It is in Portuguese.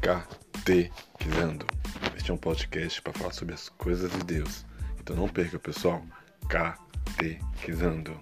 Catequizando. Este é um podcast para falar sobre as coisas de Deus. Então não perca, pessoal. Catequizando.